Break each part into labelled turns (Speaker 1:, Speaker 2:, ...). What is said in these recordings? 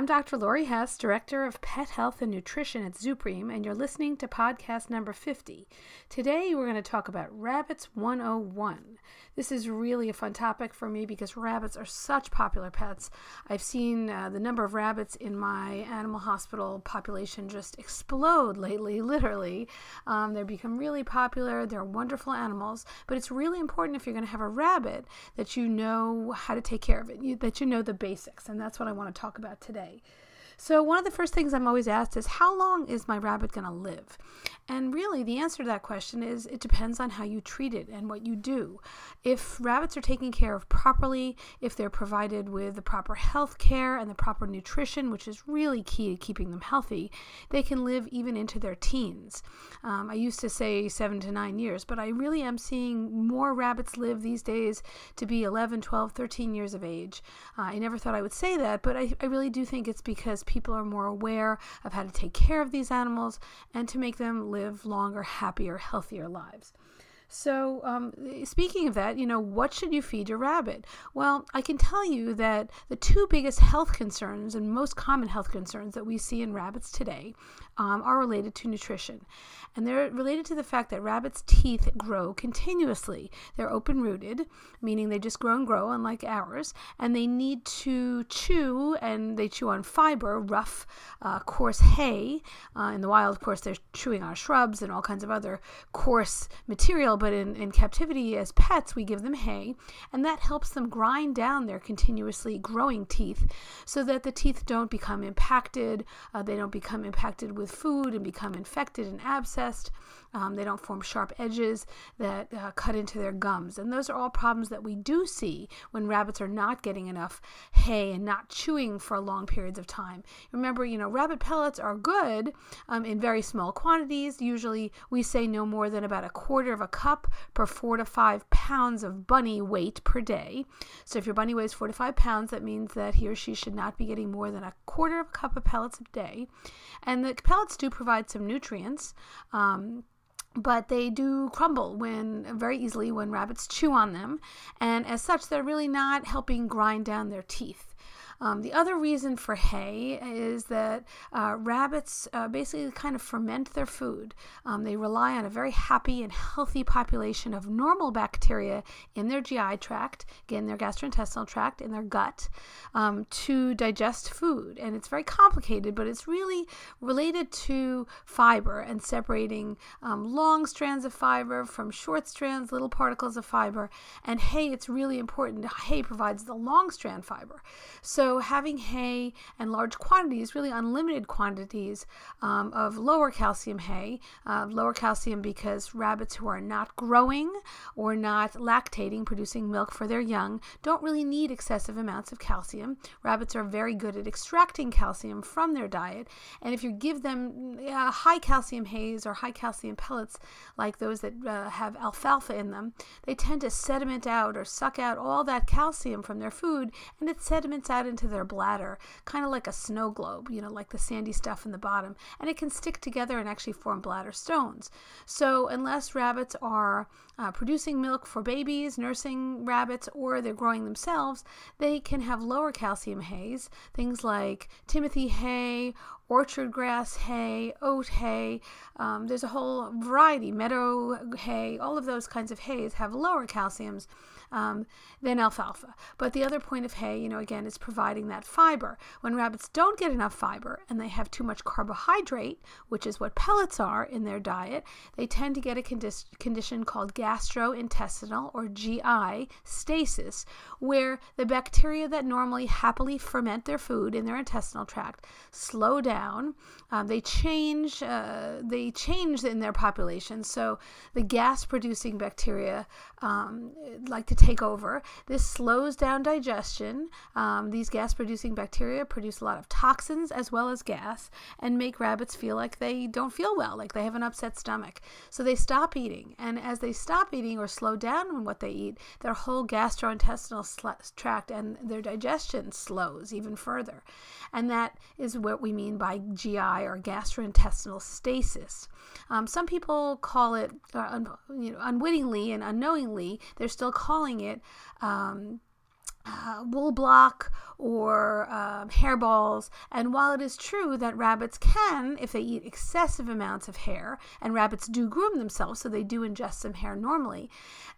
Speaker 1: I'm Dr. Laurie Hess, Director of Pet Health and Nutrition at ZuPreem, and you're listening to podcast number 50. Today, we're going to talk about Rabbits 101. This is really a fun topic for me because rabbits are such popular pets. I've seen uh, the number of rabbits in my animal hospital population just explode lately, literally. Um, they've become really popular. They're wonderful animals, but it's really important if you're going to have a rabbit that you know how to take care of it, you, that you know the basics, and that's what I want to talk about today. So, one of the first things I'm always asked is, How long is my rabbit going to live? And really, the answer to that question is it depends on how you treat it and what you do. If rabbits are taken care of properly, if they're provided with the proper health care and the proper nutrition, which is really key to keeping them healthy, they can live even into their teens. Um, I used to say seven to nine years, but I really am seeing more rabbits live these days to be 11, 12, 13 years of age. Uh, I never thought I would say that, but I, I really do think it's because people are more aware of how to take care of these animals and to make them live longer, happier, healthier lives. So, um, speaking of that, you know, what should you feed your rabbit? Well, I can tell you that the two biggest health concerns and most common health concerns that we see in rabbits today um, are related to nutrition. And they're related to the fact that rabbits' teeth grow continuously. They're open rooted, meaning they just grow and grow, unlike ours, and they need to chew, and they chew on fiber, rough, uh, coarse hay. Uh, in the wild, of course, they're chewing on shrubs and all kinds of other coarse material, but in, in captivity as pets, we give them hay, and that helps them grind down their continuously growing teeth so that the teeth don't become impacted, uh, they don't become impacted with food and become infected and abscessed. Um, they don't form sharp edges that uh, cut into their gums. And those are all problems that we do see when rabbits are not getting enough hay and not chewing for long periods of time. Remember, you know, rabbit pellets are good um, in very small quantities. Usually we say no more than about a quarter of a cup per four to five pounds of bunny weight per day. So if your bunny weighs four to five pounds, that means that he or she should not be getting more than a quarter of a cup of pellets a day. And the pellets do provide some nutrients. Um, but they do crumble when very easily when rabbits chew on them. And as such they're really not helping grind down their teeth um, the other reason for hay is that uh, rabbits uh, basically kind of ferment their food. Um, they rely on a very happy and healthy population of normal bacteria in their GI tract, again, their gastrointestinal tract, in their gut, um, to digest food. And it's very complicated, but it's really related to fiber and separating um, long strands of fiber from short strands, little particles of fiber. And hay, it's really important. Hay provides the long strand fiber. So so having hay and large quantities, really unlimited quantities um, of lower calcium hay, uh, lower calcium because rabbits who are not growing or not lactating, producing milk for their young, don't really need excessive amounts of calcium. Rabbits are very good at extracting calcium from their diet, and if you give them uh, high calcium hays or high calcium pellets like those that uh, have alfalfa in them, they tend to sediment out or suck out all that calcium from their food, and it sediments out into into their bladder, kind of like a snow globe, you know, like the sandy stuff in the bottom, and it can stick together and actually form bladder stones. So, unless rabbits are uh, producing milk for babies, nursing rabbits, or they're growing themselves, they can have lower calcium hays, things like Timothy hay orchard grass hay, oat hay. Um, there's a whole variety, meadow hay, all of those kinds of hays have lower calciums um, than alfalfa. But the other point of hay, you know, again, is providing that fiber. When rabbits don't get enough fiber and they have too much carbohydrate, which is what pellets are in their diet, they tend to get a condi- condition called gastrointestinal or GI stasis, where the bacteria that normally happily ferment their food in their intestinal tract slow down. Um, they change. Uh, they change in their population, so the gas-producing bacteria um, like to take over. This slows down digestion. Um, these gas producing bacteria produce a lot of toxins as well as gas and make rabbits feel like they don't feel well, like they have an upset stomach. So they stop eating. And as they stop eating or slow down on what they eat, their whole gastrointestinal tract and their digestion slows even further. And that is what we mean by GI or gastrointestinal stasis. Um, some people call it, uh, un- you know, unwittingly and unknowingly, they're still calling it um, uh, wool block or um, hairballs. And while it is true that rabbits can, if they eat excessive amounts of hair, and rabbits do groom themselves, so they do ingest some hair normally,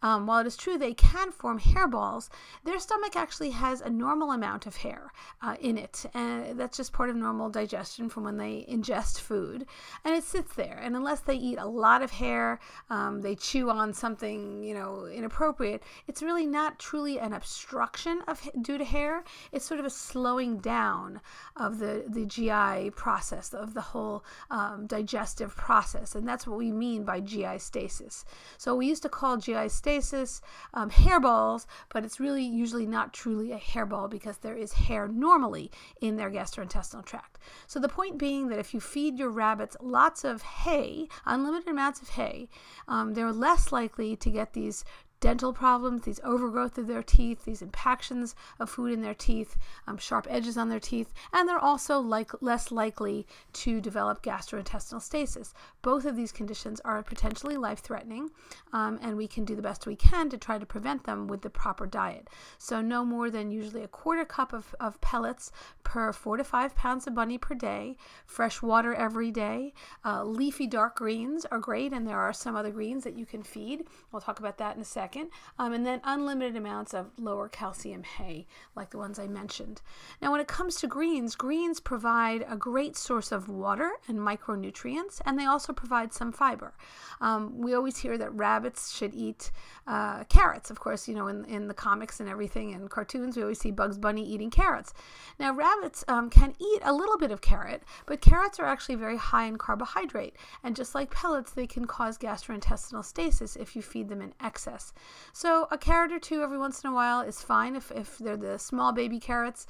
Speaker 1: um, while it is true they can form hairballs, their stomach actually has a normal amount of hair uh, in it. And that's just part of normal digestion from when they ingest food. And it sits there. And unless they eat a lot of hair, um, they chew on something, you know, inappropriate, it's really not truly an obstruction of due to hair. It's sort of a slowing down of the the GI process of the whole um, digestive process, and that's what we mean by GI stasis. So we used to call GI stasis um, hairballs, but it's really usually not truly a hairball because there is hair normally in their gastrointestinal tract. So the point being that if you feed your rabbits lots of hay, unlimited amounts of hay, um, they're less likely to get these dental problems, these overgrowth of their teeth, these impactions of food in their teeth, um, sharp edges on their teeth, and they're also like, less likely to develop gastrointestinal stasis. Both of these conditions are potentially life threatening, um, and we can do the best we can to try to prevent them with the proper diet. So, no more than usually a quarter cup of, of pellets per four to five pounds of bunny per day, fresh water every day. Uh, leafy dark greens are great, and there are some other greens that you can feed. We'll talk about that in a second second. Um, and then unlimited amounts of lower calcium hay, like the ones I mentioned. Now, when it comes to greens, greens provide a great source of water and micronutrients, and they also provide some fiber. Um, we always hear that rabbits should eat uh, carrots. Of course, you know, in, in the comics and everything and cartoons, we always see Bugs Bunny eating carrots. Now, rabbits um, can eat a little bit of carrot, but carrots are actually very high in carbohydrate. And just like pellets, they can cause gastrointestinal stasis if you feed them in excess. So a carrot or two every once in a while is fine if, if they're the small baby carrots.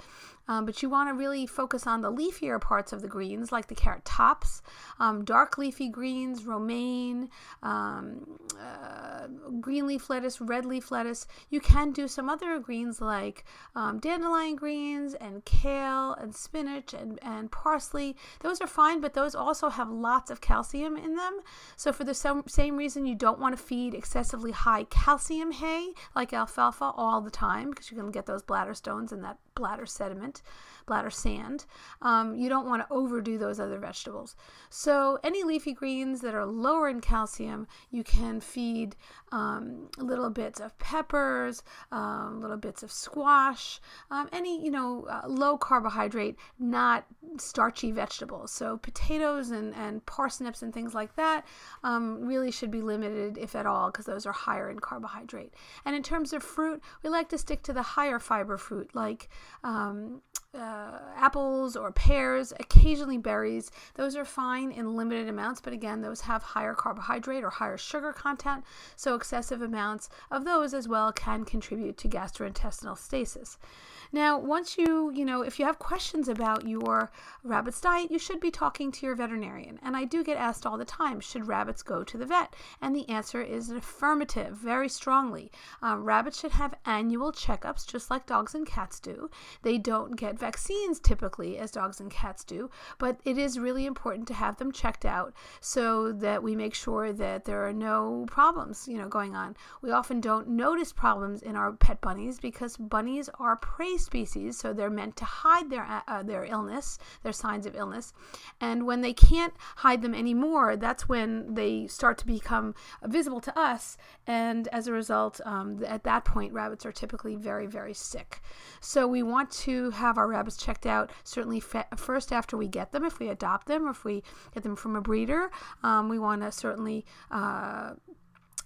Speaker 1: Um, but you want to really focus on the leafier parts of the greens, like the carrot tops, um, dark leafy greens, romaine, um, uh, green leaf lettuce, red leaf lettuce. You can do some other greens like um, dandelion greens and kale and spinach and, and parsley. Those are fine, but those also have lots of calcium in them. So, for the same, same reason, you don't want to feed excessively high calcium hay like alfalfa all the time because you can get those bladder stones and that bladder sediment, bladder sand. Um, you don't want to overdo those other vegetables. So, any leafy greens that are lower in calcium, you can feed um, little bits of peppers, um, little bits of squash, um, any, you know, uh, low carbohydrate, not starchy vegetables. So, potatoes and, and parsnips and things like that um, really should be limited, if at all, because those are higher in carbohydrate. And in terms of fruit, we like to stick to the higher fiber fruit like um, uh, apples or pears, occasionally berries. Those are fine in limited amounts, but again, those have higher carbohydrate or higher sugar content, so excessive amounts of those as well can contribute to gastrointestinal stasis. Now, once you, you know, if you have questions about your rabbit's diet, you should be talking to your veterinarian. And I do get asked all the time, should rabbits go to the vet? And the answer is an affirmative, very strongly. Um, rabbits should have annual checkups, just like dogs and cats do. They don't get vaccines typically as dogs and cats do, but it is really important to have them checked out so that we make sure that there are no problems, you know, going on. We often don't notice problems in our pet bunnies because bunnies are prey species, so they're meant to hide their uh, their illness, their signs of illness, and when they can't hide them anymore, that's when they start to become visible to us, and as a result, um, at that point, rabbits are typically very very sick. So we want to have our rabbits checked out certainly fa- first after we get them, if we adopt them, or if we get them from a breeder. Um, we want to certainly uh,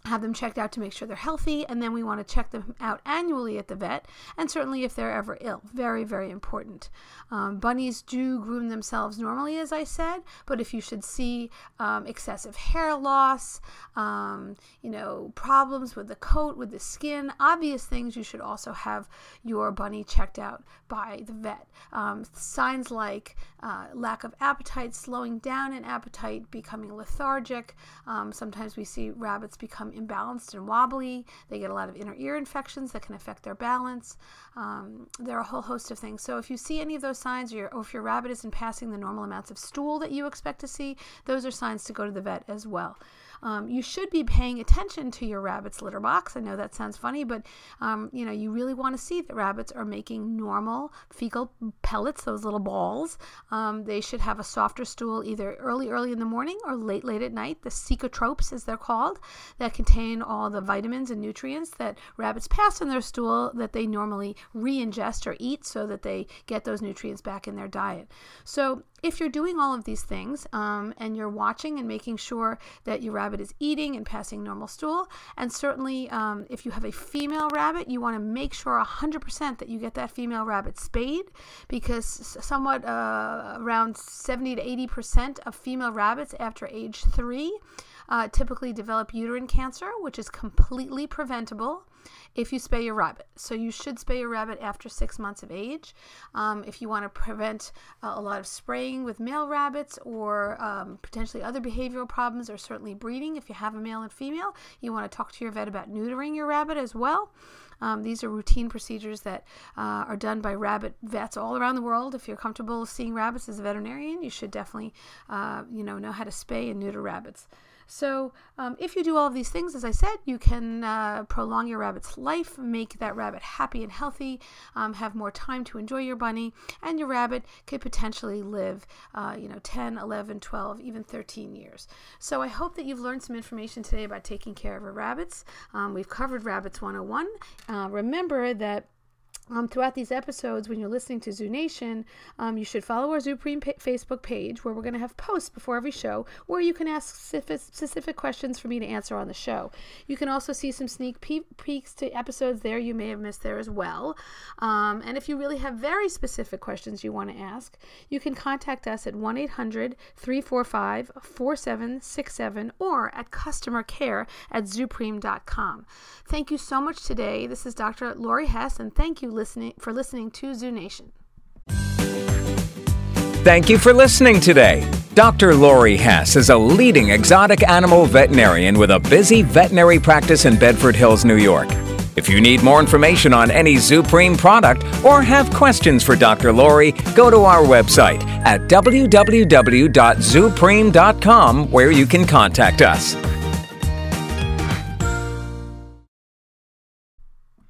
Speaker 1: have them checked out to make sure they're healthy, and then we want to check them out annually at the vet, and certainly if they're ever ill. Very, very important. Um, bunnies do groom themselves normally, as I said, but if you should see um, excessive hair loss, um, you know, problems with the coat, with the skin, obvious things, you should also have your bunny checked out by the vet. Um, signs like uh, lack of appetite, slowing down in appetite, becoming lethargic. Um, sometimes we see rabbits become imbalanced and wobbly. They get a lot of inner ear infections that can affect their balance. Um, there are a whole host of things. So if you see any of those signs, or, or if your rabbit isn't passing the normal amounts of stool that you expect to see, those are signs to go to the vet as well. Um, you should be paying attention to your rabbit's litter box. I know that sounds funny, but um, you know you really want to see that rabbits are making normal fecal pellets, those little balls. Um, they should have a softer stool either early, early in the morning or late, late at night. The cecotropes, as they're called, that contain all the vitamins and nutrients that rabbits pass in their stool that they normally re-ingest or eat, so that they get those nutrients back in their diet. So if you're doing all of these things um, and you're watching and making sure that your rabbit is eating and passing normal stool, and certainly um, if you have a female rabbit, you want to make sure 100% that you get that female rabbit spayed because somewhat uh, around 70 to 80% of female rabbits after age three uh, typically develop uterine cancer, which is completely preventable if you spay your rabbit. So you should spay your rabbit after six months of age. Um, if you want to prevent uh, a lot of spraying with male rabbits or um, potentially other behavioral problems or certainly breeding, if you have a male and female, you want to talk to your vet about neutering your rabbit as well. Um, these are routine procedures that uh, are done by rabbit vets all around the world. If you're comfortable seeing rabbits as a veterinarian, you should definitely, uh, you know, know how to spay and neuter rabbits. So, um, if you do all of these things, as I said, you can uh, prolong your rabbit's life, make that rabbit happy and healthy, um, have more time to enjoy your bunny, and your rabbit could potentially live, uh, you know, 10, 11, 12, even 13 years. So, I hope that you've learned some information today about taking care of our rabbits. Um, we've covered Rabbits 101. Uh, remember that um, throughout these episodes, when you're listening to Zoo Nation, um, you should follow our ZuPreem pa- Facebook page where we're going to have posts before every show where you can ask specific, specific questions for me to answer on the show. You can also see some sneak pe- peeks to episodes there you may have missed there as well. Um, and if you really have very specific questions you want to ask, you can contact us at 1 800 345 4767 or at customer care at zupreem.com. Thank you so much today. This is Dr. Laurie Hess, and thank you listening for listening to Zoo Nation.
Speaker 2: Thank you for listening today. Dr. Laurie Hess is a leading exotic animal veterinarian with a busy veterinary practice in Bedford Hills, New York. If you need more information on any ZuPreem product or have questions for Dr. Laurie, go to our website at www.zupreem.com where you can contact us.